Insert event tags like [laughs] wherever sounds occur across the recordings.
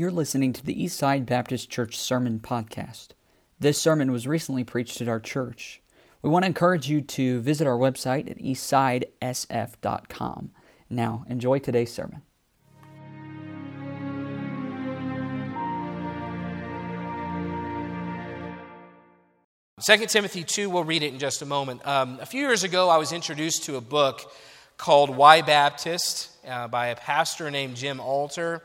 You're listening to the Eastside Baptist Church Sermon Podcast. This sermon was recently preached at our church. We want to encourage you to visit our website at eastsidesf.com. Now, enjoy today's sermon. Second Timothy 2, we'll read it in just a moment. Um, a few years ago, I was introduced to a book called Why Baptist uh, by a pastor named Jim Alter.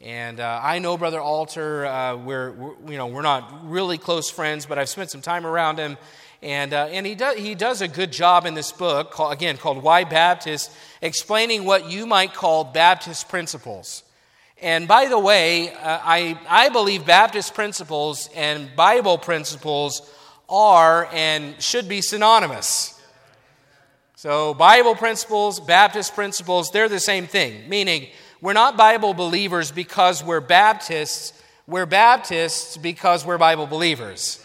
And uh, I know Brother Alter. Uh, we're, we're, you know, we're not really close friends, but I've spent some time around him. And, uh, and he, do, he does a good job in this book, again, called Why Baptist, explaining what you might call Baptist principles. And by the way, uh, I, I believe Baptist principles and Bible principles are and should be synonymous. So, Bible principles, Baptist principles, they're the same thing, meaning we're not Bible believers because we're Baptists, we're Baptists because we're Bible believers.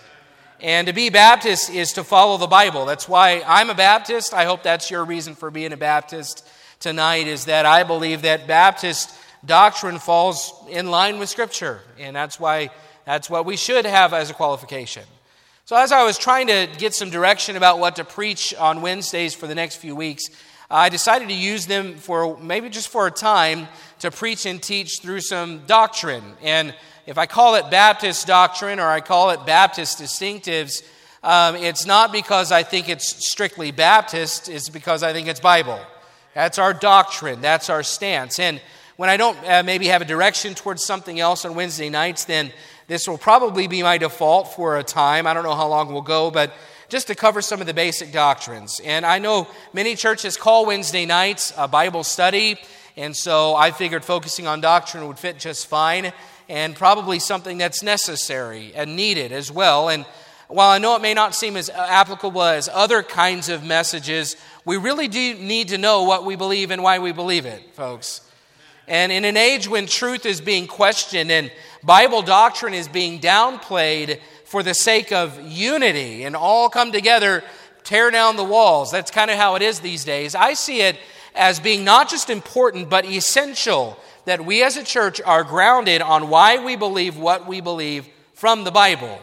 And to be Baptist is to follow the Bible. That's why I'm a Baptist. I hope that's your reason for being a Baptist tonight, is that I believe that Baptist doctrine falls in line with Scripture. And that's why that's what we should have as a qualification. So, as I was trying to get some direction about what to preach on Wednesdays for the next few weeks, I decided to use them for maybe just for a time to preach and teach through some doctrine. And if I call it Baptist doctrine or I call it Baptist distinctives, um, it's not because I think it's strictly Baptist, it's because I think it's Bible. That's our doctrine, that's our stance. And when I don't uh, maybe have a direction towards something else on Wednesday nights, then this will probably be my default for a time. I don't know how long we'll go, but just to cover some of the basic doctrines. And I know many churches call Wednesday nights a Bible study, and so I figured focusing on doctrine would fit just fine and probably something that's necessary and needed as well. And while I know it may not seem as applicable as other kinds of messages, we really do need to know what we believe and why we believe it, folks. And in an age when truth is being questioned and Bible doctrine is being downplayed for the sake of unity and all come together, tear down the walls, that's kind of how it is these days. I see it as being not just important, but essential that we as a church are grounded on why we believe what we believe from the Bible.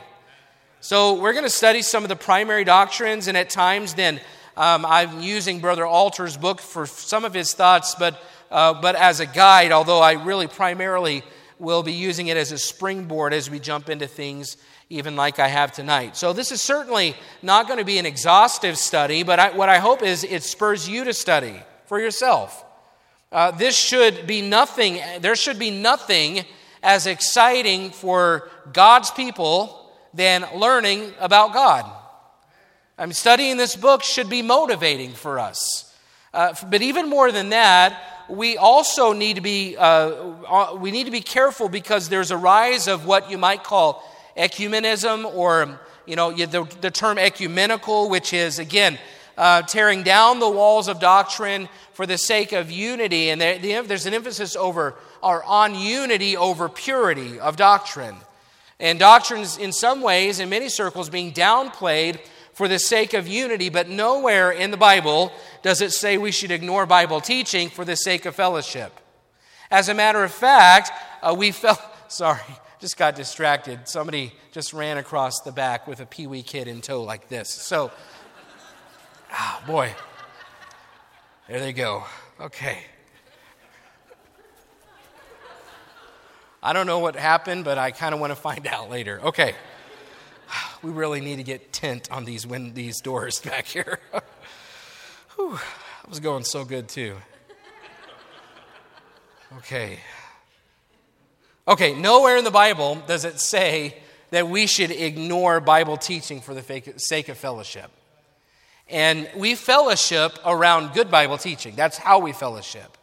So, we're going to study some of the primary doctrines, and at times, then um, I'm using Brother Alter's book for some of his thoughts, but uh, but as a guide, although I really primarily will be using it as a springboard as we jump into things even like I have tonight. So, this is certainly not going to be an exhaustive study, but I, what I hope is it spurs you to study for yourself. Uh, this should be nothing, there should be nothing as exciting for God's people than learning about God. I mean, studying this book should be motivating for us. Uh, but even more than that, we also need to be uh, uh, we need to be careful because there's a rise of what you might call ecumenism or you know the, the term ecumenical which is again uh, tearing down the walls of doctrine for the sake of unity. And there, the, there's an emphasis over or on unity over purity of doctrine. And doctrines in some ways in many circles being downplayed for the sake of unity, but nowhere in the Bible does it say we should ignore Bible teaching for the sake of fellowship. As a matter of fact, uh, we felt, [laughs] sorry, just got distracted. Somebody just ran across the back with a pee wee kid in tow like this. So, ah, boy, there they go. Okay. I don't know what happened, but I kind of want to find out later. Okay [sighs] we really need to get tint on these wind, these doors [laughs] back here. Whew, that was going so good too. Okay. Okay, nowhere in the Bible does it say that we should ignore Bible teaching for the sake of fellowship. And we fellowship around good Bible teaching. That's how we fellowship.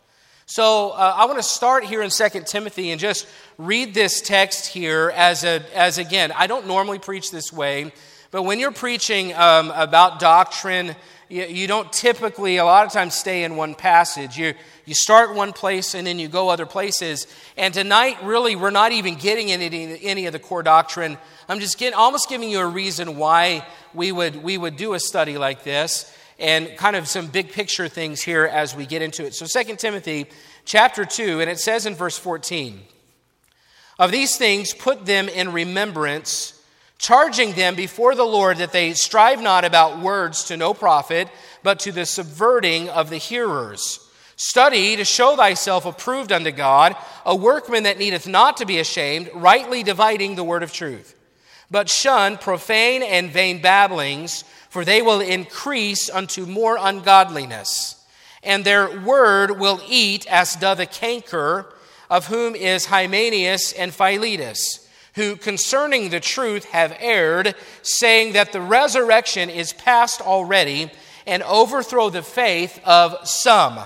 So uh, I want to start here in 2 Timothy and just read this text here as, a, as again, I don't normally preach this way, but when you're preaching um, about doctrine, you, you, don't typically, a lot of times, stay in one passage. You, you start one place and then you go other places. And tonight, really, we're not even getting into any, any of the core doctrine. I'm just getting, almost giving you a reason why we would, we would do a study like this and kind of some big picture things here as we get into it. So 2 Timothy chapter 2, and it says in verse 14, Of these things, put them in remembrance, charging them before the Lord that they strive not about words to no profit, but to the subverting of the hearers. Study to show thyself approved unto God, a workman that needeth not to be ashamed, rightly dividing the word of truth. But shun profane and vain babblings, for they will increase unto more ungodliness. And their word will eat as doth a canker of whom is Hymenaeus and Philetus, who concerning the truth have erred, saying that the resurrection is past already, and overthrow the faith of some.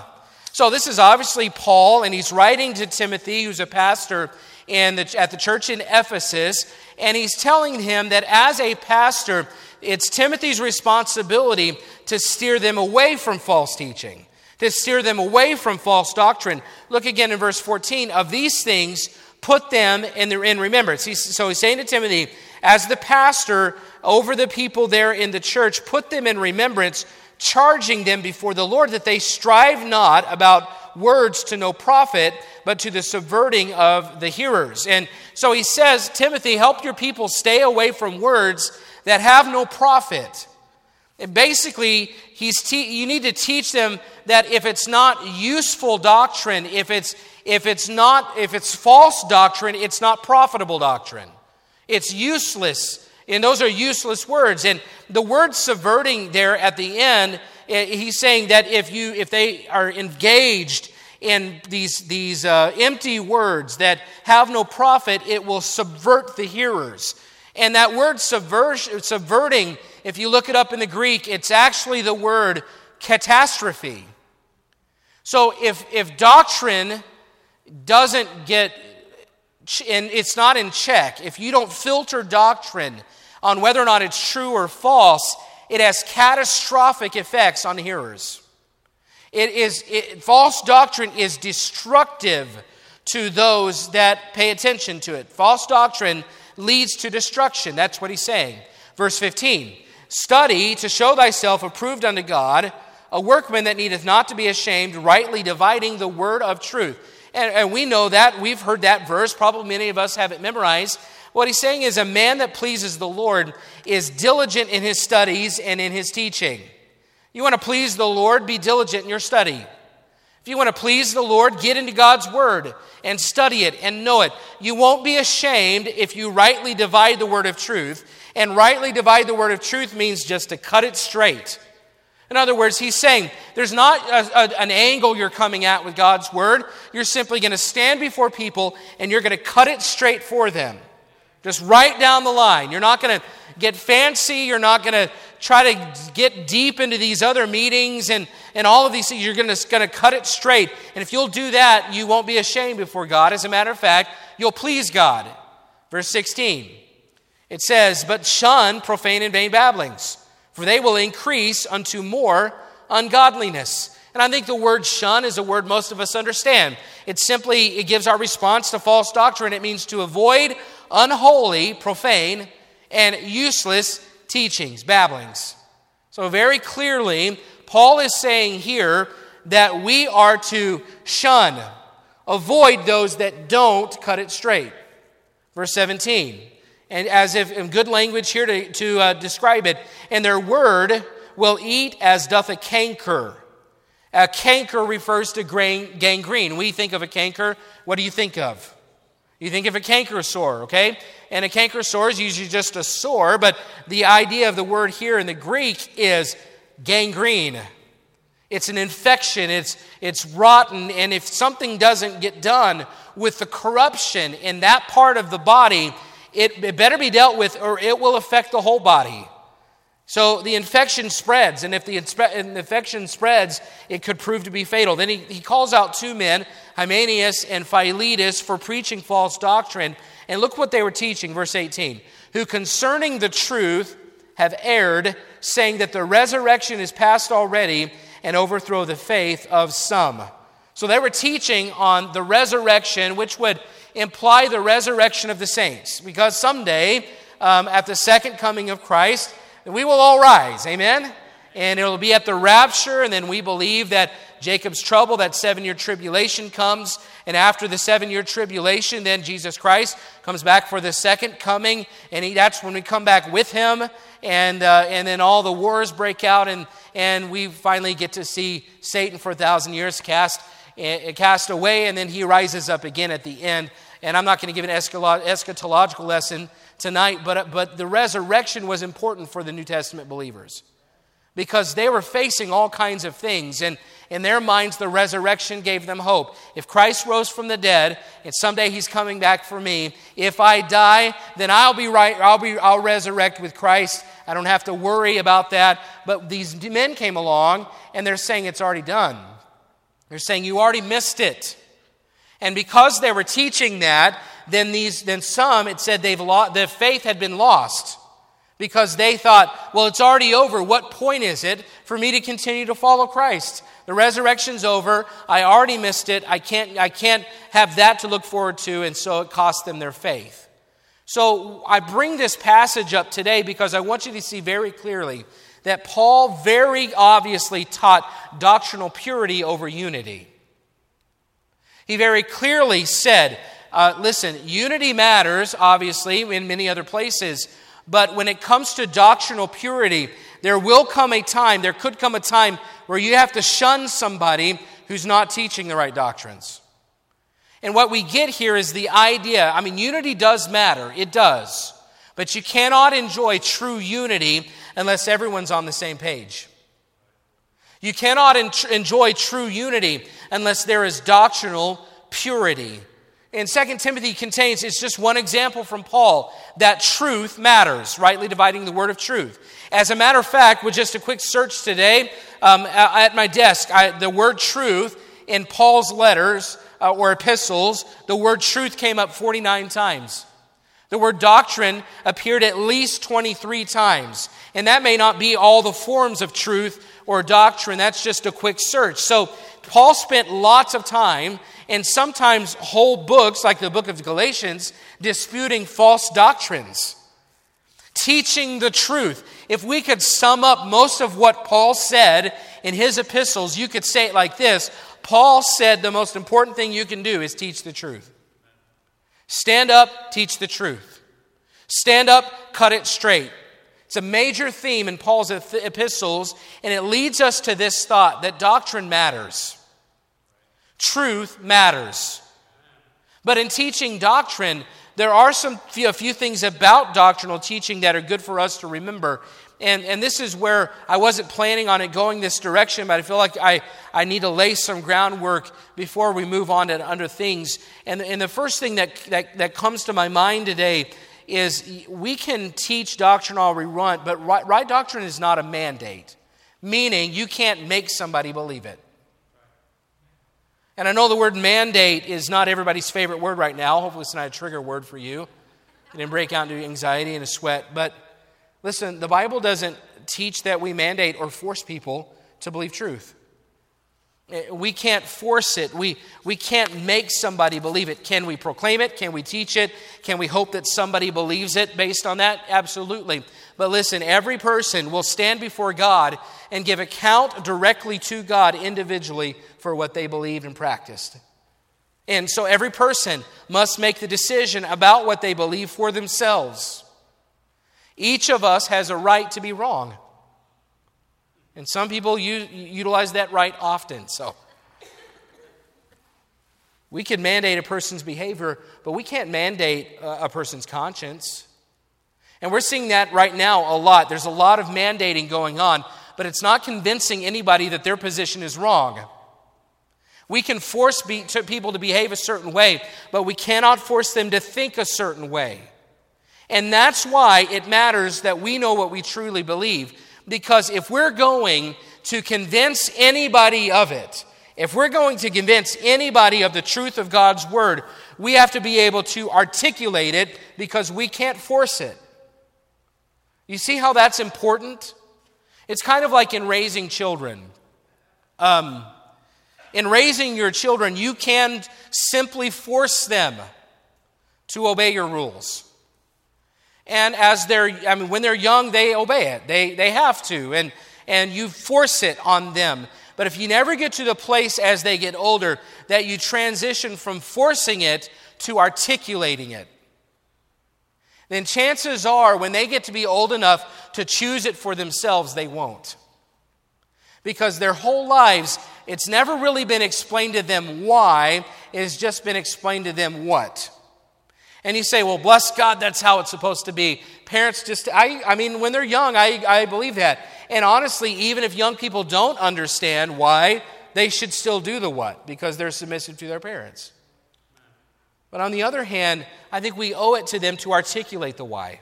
So, this is obviously Paul, and he's writing to Timothy, who's a pastor in the, at the church in Ephesus, and he's telling him that as a pastor, it's Timothy's responsibility to steer them away from false teaching to steer them away from false doctrine. Look again in verse 14. Of these things, put them in, the, in remembrance. He's, so he's saying to Timothy, as the pastor over the people there in the church, put them in remembrance, charging them before the Lord that they strive not about words to no profit, but to the subverting of the hearers. And so he says, Timothy, help your people stay away from words that have no profit. And basically, he's te- you need to teach them that if it's not useful doctrine, if it's, if it's not, if it's false doctrine, it's not profitable doctrine. It's useless. And those are useless words. And the word subverting there at the end, eh, he's saying that if you, if they are engaged in these, these uh, empty words that have no profit, it will subvert the hearers. And that word subverting if you look it up in the Greek, it's actually the word catastrophe. So if, if doctrine doesn't get, and it's not in check, if you don't filter doctrine on whether or not it's true or false, it has catastrophic effects on hearers. It is, it, false doctrine is destructive to those that pay attention to it. False doctrine leads to destruction. That's what he's saying. Verse 15 Study to show thyself approved unto God, a workman that needeth not to be ashamed, rightly dividing the word of truth. And, and we know that. We've heard that verse. Probably many of us have it memorized. What he's saying is a man that pleases the Lord is diligent in his studies and in his teaching. You want to please the Lord? Be diligent in your study. If you want to please the Lord, get into God's Word and study it and know it. You won't be ashamed if you rightly divide the Word of truth. And rightly divide the Word of truth means just to cut it straight. In other words, he's saying there's not a, a, an angle you're coming at with God's Word. You're simply going to stand before people and you're going to cut it straight for them. Just right down the line. You're not going to get fancy. You're not going to try to get deep into these other meetings and, and all of these things. You're going to cut it straight. And if you'll do that, you won't be ashamed before God. As a matter of fact, you'll please God. Verse 16 it says, But shun profane and vain babblings, for they will increase unto more ungodliness. And I think the word shun is a word most of us understand. It simply it gives our response to false doctrine. It means to avoid unholy, profane, and useless teachings, babblings. So, very clearly, Paul is saying here that we are to shun, avoid those that don't cut it straight. Verse 17, and as if in good language here to, to uh, describe it, and their word will eat as doth a canker. A canker refers to grain, gangrene. We think of a canker, what do you think of? You think of a canker sore, okay? And a canker sore is usually just a sore, but the idea of the word here in the Greek is gangrene. It's an infection, it's, it's rotten, and if something doesn't get done with the corruption in that part of the body, it, it better be dealt with or it will affect the whole body. So the infection spreads, and if the infection spreads, it could prove to be fatal. Then he, he calls out two men, Hymenaeus and Philetus, for preaching false doctrine. And look what they were teaching, verse 18 who concerning the truth have erred, saying that the resurrection is past already, and overthrow the faith of some. So they were teaching on the resurrection, which would imply the resurrection of the saints, because someday, um, at the second coming of Christ, we will all rise. Amen? and it'll be at the rapture, and then we believe that Jacob's trouble, that seven year tribulation comes, and after the seven year tribulation, then Jesus Christ comes back for the second coming, and he, that's when we come back with him, and, uh, and then all the wars break out, and, and we finally get to see Satan for a thousand years cast, cast away, and then he rises up again at the end. And I'm not going to give an eschatological lesson tonight, but, but the resurrection was important for the New Testament believers because they were facing all kinds of things. And in their minds, the resurrection gave them hope. If Christ rose from the dead, and someday he's coming back for me, if I die, then I'll be right, I'll, be, I'll resurrect with Christ. I don't have to worry about that. But these men came along, and they're saying it's already done. They're saying you already missed it. And because they were teaching that, then these then some it said they've lost the faith had been lost because they thought, well, it's already over. What point is it for me to continue to follow Christ? The resurrection's over. I already missed it. I can't, I can't have that to look forward to, and so it cost them their faith. So I bring this passage up today because I want you to see very clearly that Paul very obviously taught doctrinal purity over unity. He very clearly said, uh, listen, unity matters, obviously, in many other places, but when it comes to doctrinal purity, there will come a time, there could come a time where you have to shun somebody who's not teaching the right doctrines. And what we get here is the idea I mean, unity does matter, it does. But you cannot enjoy true unity unless everyone's on the same page. You cannot enjoy true unity unless there is doctrinal purity and Second Timothy contains, it's just one example from Paul, that truth matters, rightly dividing the word of truth. As a matter of fact, with just a quick search today um, at my desk, I, the word truth in Paul's letters uh, or epistles, the word truth came up 49 times. The word doctrine appeared at least 23 times. And that may not be all the forms of truth or doctrine, that's just a quick search. So, Paul spent lots of time and sometimes whole books, like the book of Galatians, disputing false doctrines, teaching the truth. If we could sum up most of what Paul said in his epistles, you could say it like this Paul said the most important thing you can do is teach the truth. Stand up, teach the truth. Stand up, cut it straight. It's a major theme in Paul's epistles, and it leads us to this thought that doctrine matters. Truth matters. But in teaching doctrine, there are some a few things about doctrinal teaching that are good for us to remember. And, and this is where I wasn't planning on it going this direction, but I feel like I, I need to lay some groundwork before we move on to other things. And, and the first thing that, that, that comes to my mind today is we can teach doctrine all we want, but right, right doctrine is not a mandate, meaning you can't make somebody believe it. And I know the word mandate is not everybody's favorite word right now. Hopefully, it's not a trigger word for you. You didn't break out into anxiety and a sweat. But listen, the Bible doesn't teach that we mandate or force people to believe truth. Eh, we can't force it. We, we can't make somebody believe it. Can we proclaim it? Can we teach it? Can we hope that somebody believes it based on that? Absolutely. But listen, every person will stand before God and give account directly to God individually for what they believed and practiced. And so every person must make the decision about what they believe for themselves. Each of us has a right to be wrong. And some people use, utilize that right often. So we can mandate a person's behavior, but we can't mandate a, person's conscience. And we're seeing that right now a lot. There's a lot of mandating going on, but it's not convincing anybody that their position is wrong. We can force be, to people to behave a certain way, but we cannot force them to think a certain way. And that's why it matters that we know what we truly believe. Because if we're going to convince anybody of it, if we're going to convince anybody of the truth of God's word, we have to be able to articulate it because we can't force it. You see how that's important? It's kind of like in raising children. Um, in raising your children, you can simply force them to obey your rules. And as they're, I mean, when they're young, they obey it. They, they have to. And, and you force it on them. But if you never get to the place as they get older that you transition from forcing it to articulating it, then chances are when they get to be old enough to choose it for themselves, they won't. Because their whole lives, it's never really been explained to them why, it has just been explained to them what. And you say, well, bless God, that's how it's supposed to be. Parents just, I, I mean, when they're young, I, I believe that. And honestly, even if young people don't understand why, they should still do the what, because they're submissive to their parents. But on the other hand, I think we owe it to them to articulate the why.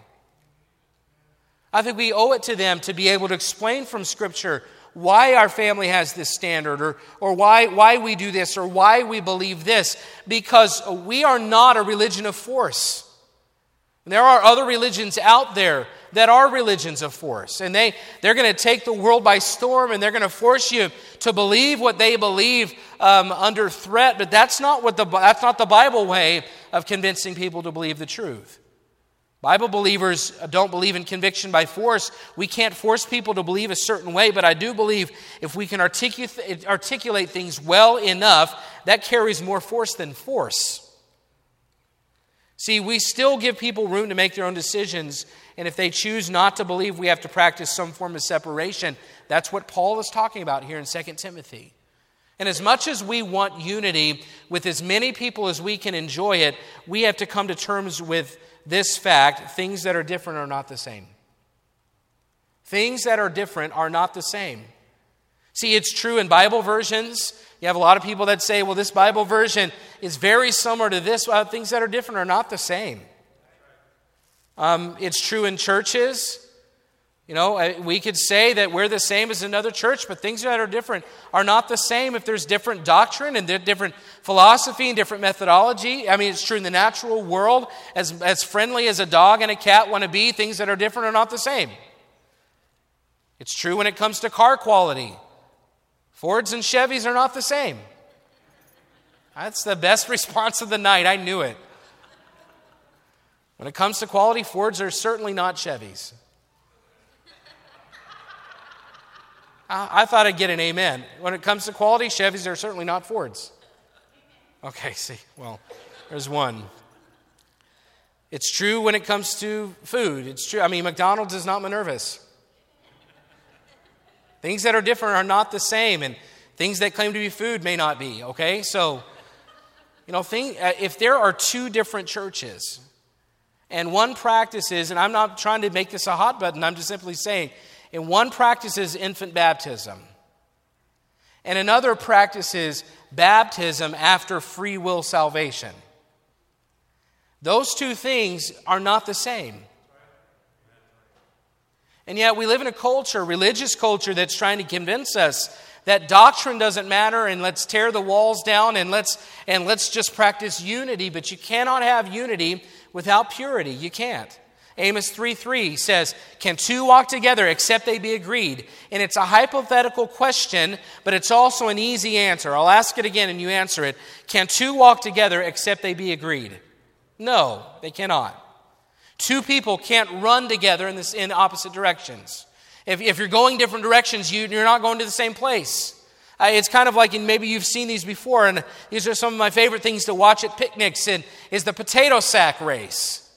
I think we owe it to them to be able to explain from Scripture why our family has this standard or, or why, why we do this or why we believe this because we are not a religion of force. There are other religions out there that are religions of force, and they, they're going to take the world by storm and they're going to force you to believe what they believe um, under threat, but that's not, what the, that's not the Bible way of convincing people to believe the truth. Bible believers don't believe in conviction by force. We can't force people to believe a certain way, but I do believe if we can articulate, articulate things well enough, that carries more force than force. See, we still give people room to make their own decisions, and if they choose not to believe, we have to practice some form of separation. That's what Paul is talking about here in 2 Timothy. And as much as we want unity with as many people as we can enjoy it, we have to come to terms with this fact things that are different are not the same. Things that are different are not the same. See, it's true in Bible versions. You have a lot of people that say, well, this Bible version is very similar to this. Well, things that are different are not the same. Um, it's true in churches. You know, we could say that we're the same as another church, but things that are different are not the same if there's different doctrine and different philosophy and different methodology. I mean, it's true in the natural world. As, as friendly as a dog and a cat want to be, things that are different are not the same. It's true when it comes to car quality. Fords and Chevys are not the same. That's the best [laughs] response of the night. I knew it. When it comes to quality, Fords are certainly not Chevys. I, thought I'd get an amen. When it comes to quality, Chevys are certainly not Fords. Okay, see, well, there's one. It's true when it comes to food. It's true. I mean, McDonald's is not Minerva's. Things that are different are not the same, and things that claim to be food may not be, okay? So, you know, uh, if there are two different churches, and one practices, and I'm not trying to make this a hot button, I'm just simply saying, and one practices infant baptism, and another practices baptism after free will salvation. Those two things are not the same. And yet, we live in a culture, religious culture, that's trying to convince us that doctrine doesn't matter and let's tear the walls down and let's, and let's just practice unity. But you cannot have unity without purity. You can't. Amos 3 3 says, Can two walk together except they be agreed? And it's a hypothetical question, but it's also an easy answer. I'll ask it again and you answer it. Can two walk together except they be agreed? No, they cannot. Two people can't run together in, this, in opposite directions. If, if you're going different directions, you, you're not going to the same place. Uh, it's kind of like, and maybe you've seen these before, and these are some of my favorite things to watch at picnics, and is the potato sack race.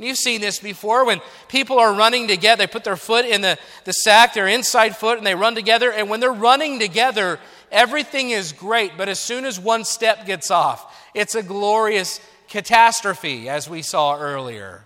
You've seen this before when people are running together, they put their foot in the, the sack, their inside foot, and they run together. And when they're running together, everything is great. But as soon as one step gets off, it's a glorious catastrophe, as we saw earlier.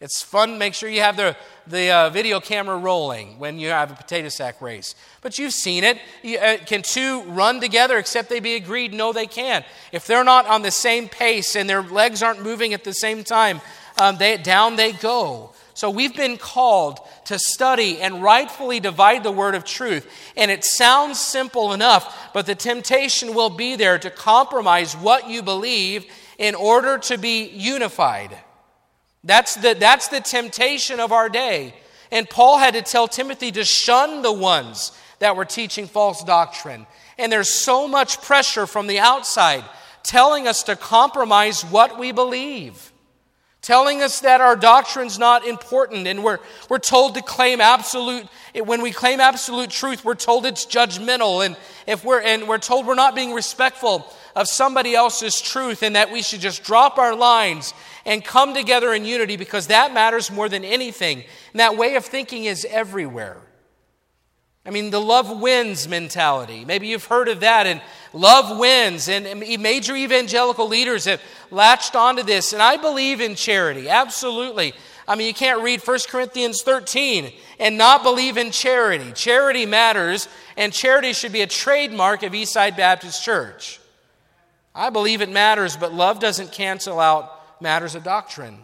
It's fun. Make sure you have the, the uh, video camera rolling when you have a potato sack race. But you've seen it. You, uh, can two run together except they be agreed? No, they can't. If they're not on the same pace and their legs aren't moving at the same time, um, they, down they go. So we've been called to study and rightfully divide the word of truth. And it sounds simple enough, but the temptation will be there to compromise what you believe in order to be unified. That's the, that's the temptation of our day. And Paul had to tell Timothy to shun the ones that were teaching false doctrine. And there's so much pressure from the outside telling us to compromise what we believe telling us that our doctrine's not important and we're, we're told to claim absolute when we claim absolute truth we're told it's judgmental and if we're and we're told we're not being respectful of somebody else's truth and that we should just drop our lines and come together in unity because that matters more than anything. And that way of thinking is everywhere I mean, the love wins mentality. Maybe you've heard of that, and love wins. And major evangelical leaders have latched onto this. And I believe in charity, absolutely. I mean, you can't read 1 Corinthians 13 and not believe in charity. Charity matters, and charity should be a trademark of Eastside Baptist Church. I believe it matters, but love doesn't cancel out matters of doctrine.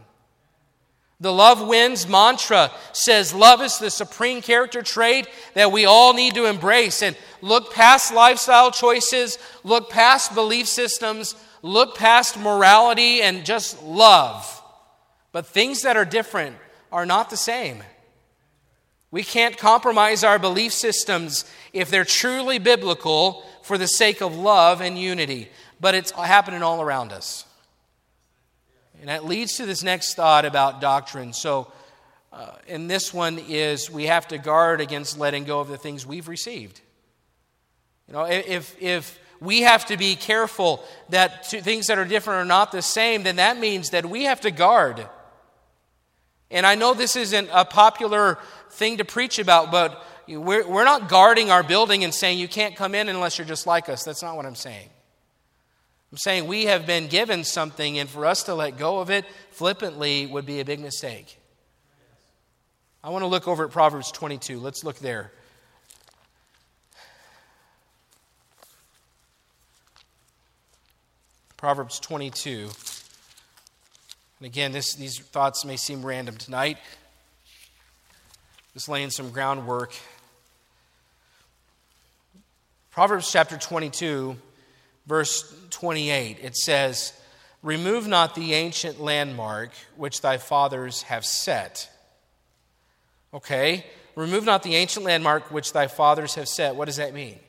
The love wins mantra says love is the supreme character trait that we all need to embrace and look past lifestyle choices, look past belief systems, look past morality, and just love. But things that are different are not the same. We can't compromise our belief systems if they're truly biblical for the sake of love and unity, but it's happening all around us. And that leads to this next thought about doctrine. So, uh, and this one is we have to guard against letting go of the things we've received. You know, if, if we have to be careful that things that are different are not the same, then that means that we have to guard. And I know this isn't a popular thing to preach about, but we're, we're not guarding our building and saying you can't come in unless you're just like us. That's not what I'm saying. I'm saying we have been given something, and for us to let go of it flippantly would be a big mistake. I want to look over at Proverbs 22. Let's look there. Proverbs 22. And again, this, these thoughts may seem random tonight. Just laying some groundwork. Proverbs chapter 22 verse 28, it says, Remove not the ancient landmark which thy fathers have set. Okay, remove not the ancient landmark which thy fathers have set. What does that mean?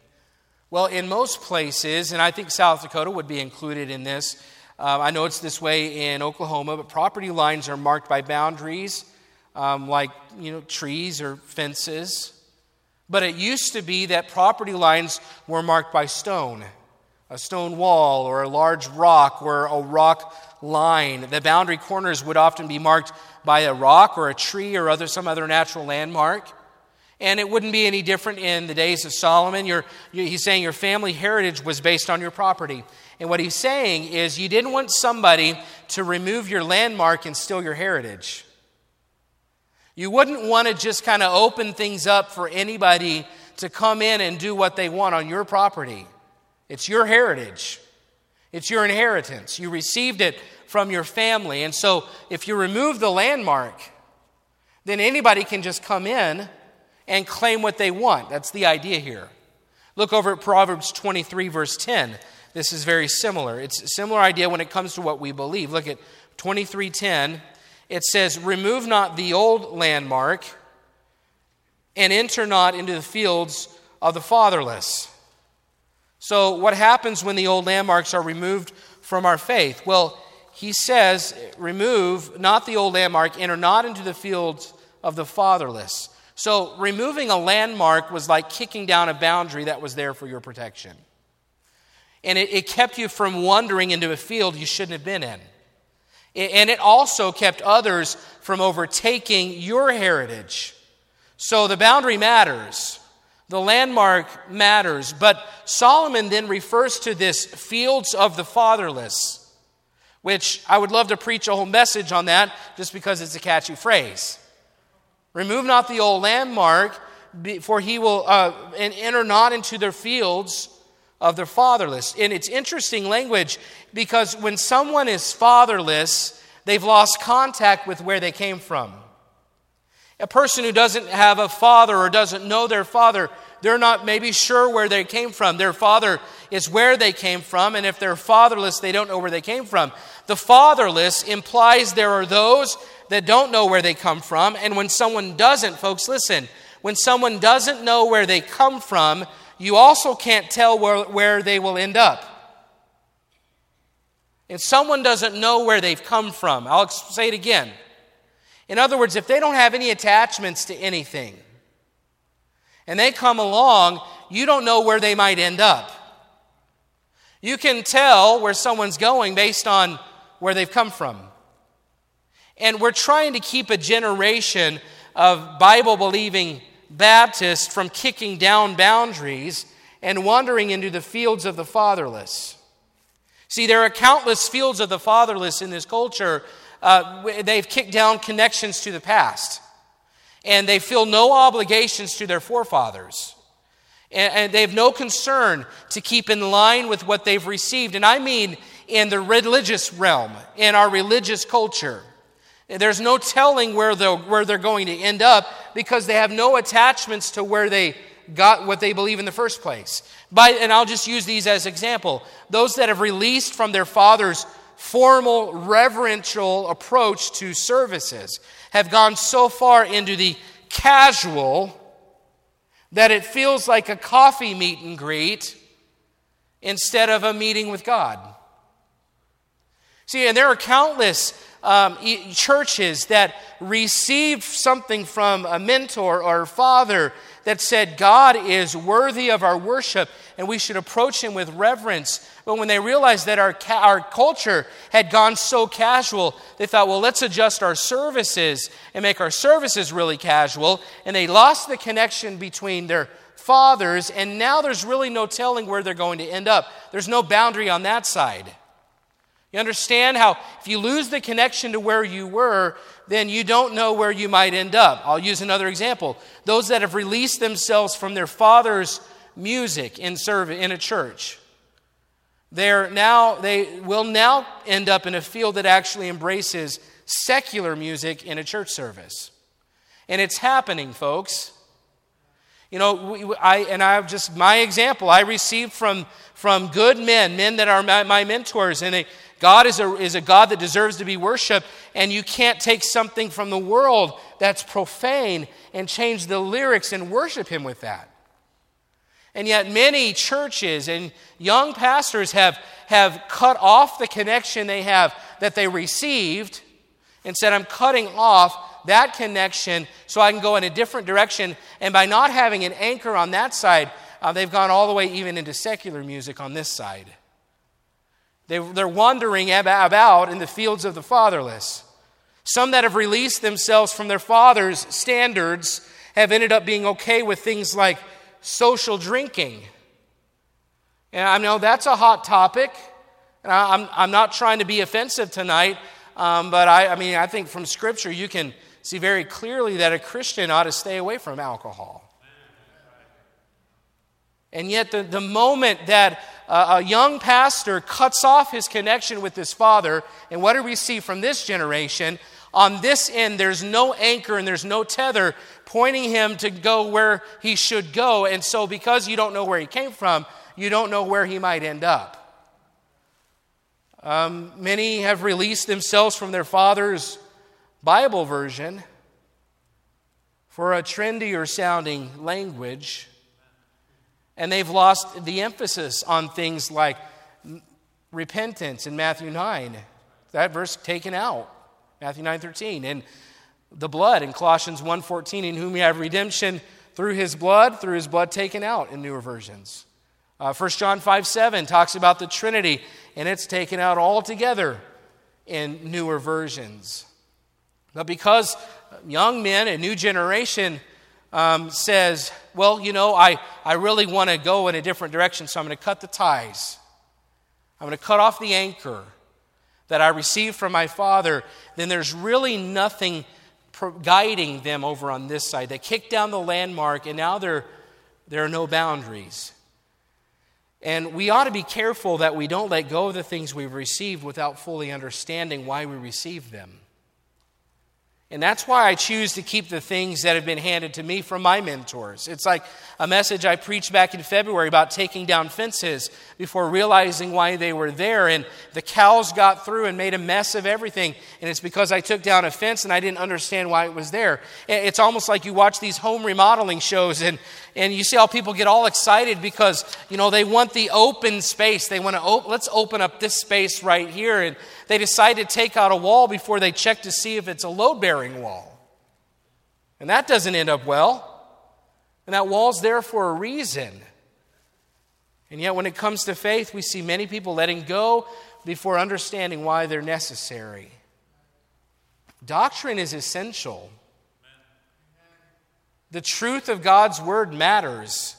Well, in most places, and I think South Dakota would be included in this, um, I know it's this way in Oklahoma, but property lines are marked by boundaries um, like you know trees or fences. But it used to be that property lines were marked by stone a stone wall or a large rock or a rock line. The boundary corners would often be marked by a rock or a tree or other, some other natural landmark. And it wouldn't be any different in the days of Solomon. Your, he's saying your family heritage was based on your property. And what he's saying is you didn't want somebody to remove your landmark and steal your heritage. You wouldn't want to just kind of open things up for anybody to come in and do what they want on your property. It's your heritage, it's your inheritance. You received it from your family. And so if you remove the landmark, then anybody can just come in and claim what they want. That's the idea here. Look over at Proverbs 23, verse 10. This is very similar. It's a similar idea when it comes to what we believe. Look at 23:10. It says, "Remove not the old landmark, and enter not into the fields of the fatherless." So, what happens when the old landmarks are removed from our faith? Well, he says, remove not the old landmark, enter not into the fields of the fatherless. So, removing a landmark was like kicking down a boundary that was there for your protection. And it, it kept you from wandering into a field you shouldn't have been in. And it also kept others from overtaking your heritage. So, the boundary matters. The landmark matters. But Solomon then refers to this fields of the fatherless, which I would love to preach a whole message on that just because it's a catchy phrase. Remove not the old landmark, for he will uh, and enter not into their fields of their fatherless. And it's interesting language because when someone is fatherless, they've lost contact with where they came from. A person who doesn't have a father or doesn't know their father, they're not maybe sure where they came from. Their father is where they came from, and if they're fatherless, they don't know where they came from. The fatherless implies there are those that don't know where they come from, and when someone doesn't, folks, listen, when someone doesn't know where they come from, you also can't tell where, where they will end up. and someone doesn't know where they've come from, I'll say it again. In other words, if they don't have any attachments to anything, and they come along, you don't know where they might end up. You can tell where someone's going based on where they've come from. And we're trying to keep a generation of Bible believing Baptists from kicking down boundaries and wandering into the fields of the fatherless. See, there are countless fields of the fatherless in this culture. Uh, they've kicked down connections to the past, and they feel no obligations to their forefathers. And, and they have no concern to keep in line with what they've received. And I mean in the religious realm, in our religious culture. There's no telling where they're, where they're going to end up because they have no attachments to where they got what they believe in the first place. And I'll just use these as example. Those that have released from their father's formal, reverential approach to services have gone so far into the casual that it feels like a coffee meet and greet instead of a meeting with God. See, and there are countless um, churches that receive something from a mentor or father that said, God is worthy of our worship and we should approach him with reverence. But when they realized that our, ca- our culture had gone so casual, they thought, well, let's adjust our services and make our services really casual. And they lost the connection between their fathers, and now there's really no telling where they're going to end up. There's no boundary on that side. You understand how if you lose the connection to where you were, then you don't know where you might end up. I'll use another example. Those that have released themselves from their father's music in service in a church. They're now they will now end up in a field that actually embraces secular music in a church service. And it's happening, folks. You know, I, and I have just my example I received from, from good men, men that are my, my mentors, and they, God is a, is a God that deserves to be worshiped, and you can't take something from the world that's profane and change the lyrics and worship Him with that. And yet, many churches and young pastors have, have cut off the connection they have that they received and said, I'm cutting off that connection so I can go in a different direction. And by not having an anchor on that side, uh, they've gone all the way even into secular music on this side. They, they're wandering about in the fields of the fatherless. Some that have released themselves from their father's standards have ended up being okay with things like social drinking. And I know that's a hot topic. And I'm, I'm not trying to be offensive tonight, um, but I, I mean, I think from Scripture you can see very clearly that a Christian ought to stay away from alcohol. And yet, the, the moment that a young pastor cuts off his connection with his father, and what do we see from this generation? On this end, there's no anchor and there's no tether pointing him to go where he should go. And so, because you don't know where he came from, you don't know where he might end up. Um, many have released themselves from their father's Bible version for a trendier sounding language and they've lost the emphasis on things like repentance in Matthew 9. That verse taken out. Matthew 9:13 and the blood in Colossians 1:14 in whom we have redemption through his blood, through his blood taken out in newer versions. Uh, 1 John 5 7 talks about the Trinity, and it's taken out altogether in newer versions. But because young men, a new generation, um, says, Well, you know, I, I really want to go in a different direction, so I'm going to cut the ties. I'm going to cut off the anchor that I received from my father. Then there's really nothing guiding them over on this side. They kicked down the landmark, and now there, there are no boundaries. And we ought to be careful that we don't let go of the things we've received without fully understanding why we received them. And that's why I choose to keep the things that have been handed to me from my mentors. It's like a message I preached back in February about taking down fences before realizing why they were there. And the cows got through and made a mess of everything. And it's because I took down a fence and I didn't understand why it was there. It's almost like you watch these home remodeling shows and, and you see how people get all excited because, you know, they want the open space. They want to, op- let's open up this space right here. And they decide to take out a wall before they check to see if it's a load bearing wall. And that doesn't end up well. And that wall's there for a reason. And yet, when it comes to faith, we see many people letting go before understanding why they're necessary. Doctrine is essential. The truth of God's word matters.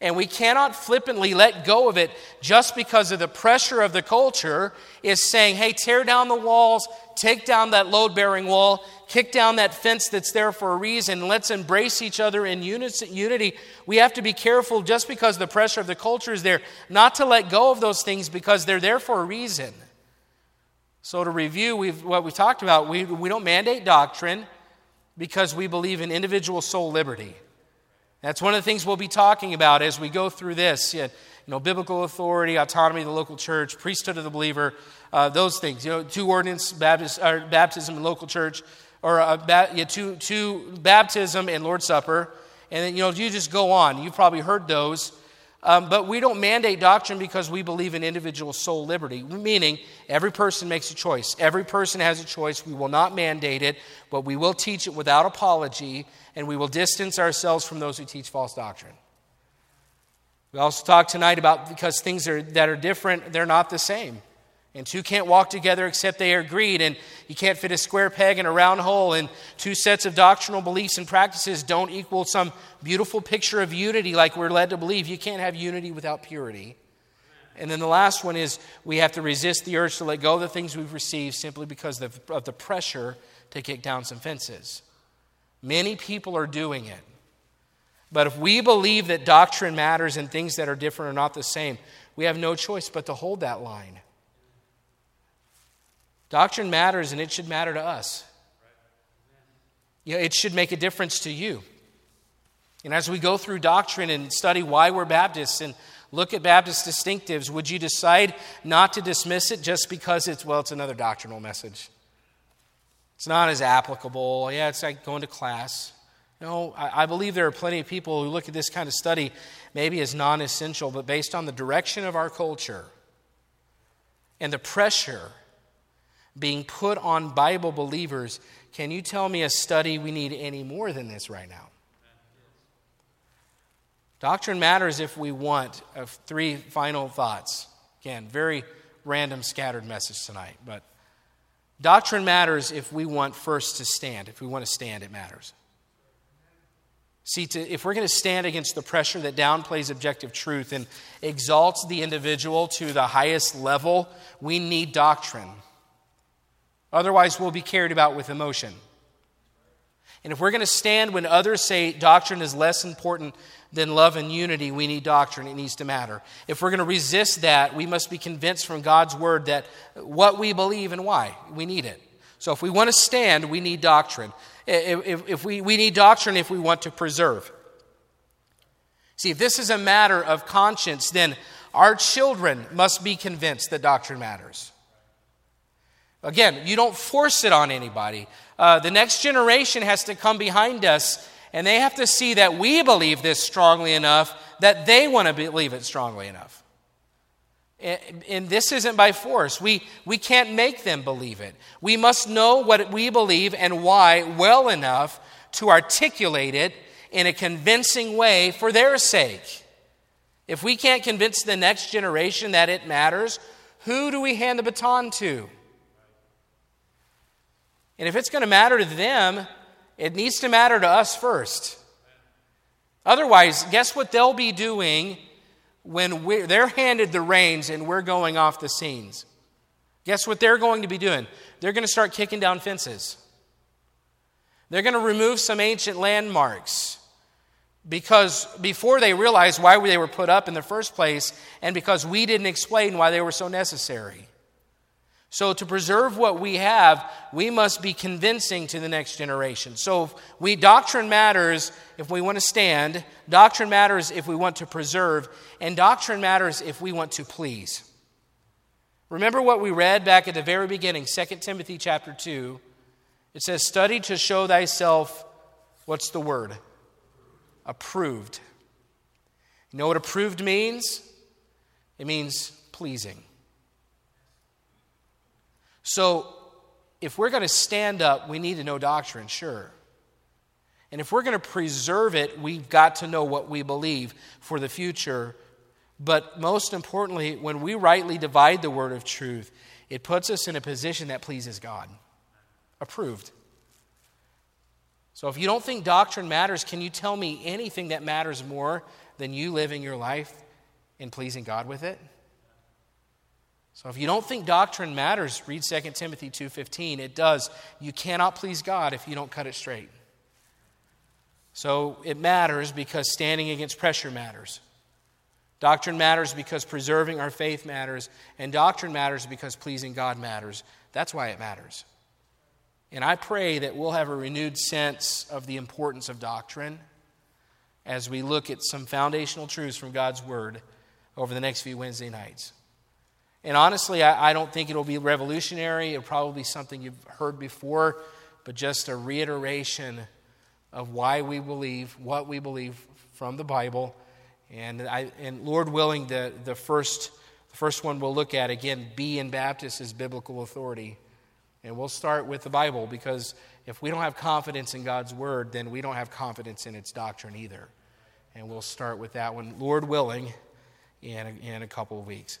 And we cannot flippantly let go of it just because of the pressure of the culture is saying, hey, tear down the walls, take down that load bearing wall, kick down that fence that's there for a reason, let's embrace each other in unity. We have to be careful just because the pressure of the culture is there, not to let go of those things because they're there for a reason. So, to review what we talked about, we, we don't mandate doctrine because we believe in individual soul liberty. That's one of the things we'll be talking about as we go through this. You know, biblical authority, autonomy of the local church, priesthood of the believer, uh, those things. You know, two ordinance, Baptist, or baptism and local church, or uh, yeah, two, two baptism and Lord's Supper. And then, you know, you just go on. You've probably heard those. Um, but we don't mandate doctrine because we believe in individual soul liberty, meaning every person makes a choice. Every person has a choice. We will not mandate it, but we will teach it without apology, and we will distance ourselves from those who teach false doctrine. We also talk tonight about because things are, that are different, they're not the same. And two can't walk together except they are agreed. And you can't fit a square peg in a round hole. And two sets of doctrinal beliefs and practices don't equal some beautiful picture of unity like we're led to believe. You can't have unity without purity. And then the last one is we have to resist the urge to let go of the things we've received simply because of the pressure to kick down some fences. Many people are doing it. But if we believe that doctrine matters and things that are different are not the same, we have no choice but to hold that line. Doctrine matters and it should matter to us. You know, it should make a difference to you. And as we go through doctrine and study why we're Baptists and look at Baptist distinctives, would you decide not to dismiss it just because it's, well, it's another doctrinal message? It's not as applicable. Yeah, it's like going to class. No, I, I believe there are plenty of people who look at this kind of study maybe as non essential, but based on the direction of our culture and the pressure being put on Bible believers, can you tell me a study we need any more than this right now? Doctrine matters if we want. Uh, three final thoughts. Again, very random, scattered message tonight, but doctrine matters if we want first to stand. If we want to stand, it matters. See, to, if we're going to stand against the pressure that downplays objective truth and exalts the individual to the highest level, we need doctrine. Otherwise, we'll be carried about with emotion. And if we're going to stand when others say doctrine is less important than love and unity, we need doctrine. It needs to matter. If we're going to resist that, we must be convinced from God's word that what we believe and why. We need it. So if we want to stand, we need doctrine. If, if we, we need doctrine if we want to preserve. See, if this is a matter of conscience, then our children must be convinced that doctrine matters. Again, you don't force it on anybody. Uh, the next generation has to come behind us, and they have to see that we believe this strongly enough that they want to believe it strongly enough. And, this isn't by force. We, we can't make them believe it. We must know what we believe and why well enough to articulate it in a convincing way for their sake. If we can't convince the next generation that it matters, who do we hand the baton to? And if it's going to matter to them, it needs to matter to us first. Otherwise, guess what they'll be doing when we're, they're handed the reins and we're going off the scenes? Guess what they're going to be doing? They're going to start kicking down fences. They're going to remove some ancient landmarks because before they realized why they were put up in the first place and because we didn't explain why they were so necessary. So, to preserve what we have, we must be convincing to the next generation. So, we doctrine matters if we want to stand, doctrine matters if we want to preserve, and doctrine matters if we want to please. Remember what we read back at the very beginning, 2 Timothy chapter 2. It says, Study to show thyself, what's the word? Approved. You know what approved means? It means pleasing. So, if we're going to stand up, we need to know doctrine, sure. And if we're going to preserve it, we've got to know what we believe for the future. But most importantly, when we rightly divide the word of truth, it puts us in a position that pleases God. Approved. So if you don't think doctrine matters, can you tell me anything that matters more than you living your life and pleasing God with it? If you don't think doctrine matters, read 2 Timothy 2:15. It does. You cannot please God if you don't cut it straight. So it matters because standing against pressure matters. Doctrine matters because preserving our faith matters, and doctrine matters because pleasing God matters. That's why it matters. And I pray that we'll have a renewed sense of the importance of doctrine as we look at some foundational truths from God's Word over the next few Wednesday nights. And honestly, I, I don't think it'll be revolutionary. It'll probably be something you've heard before, but just a reiteration of why we believe, what we believe from the Bible. And, I, and Lord willing, the, the, first, the first one we'll look at again, B in Baptist is biblical authority. And we'll start with the Bible because if we don't have confidence in God's word, then we don't have confidence in its doctrine either. And we'll start with that one, Lord willing, in a, in a couple of weeks.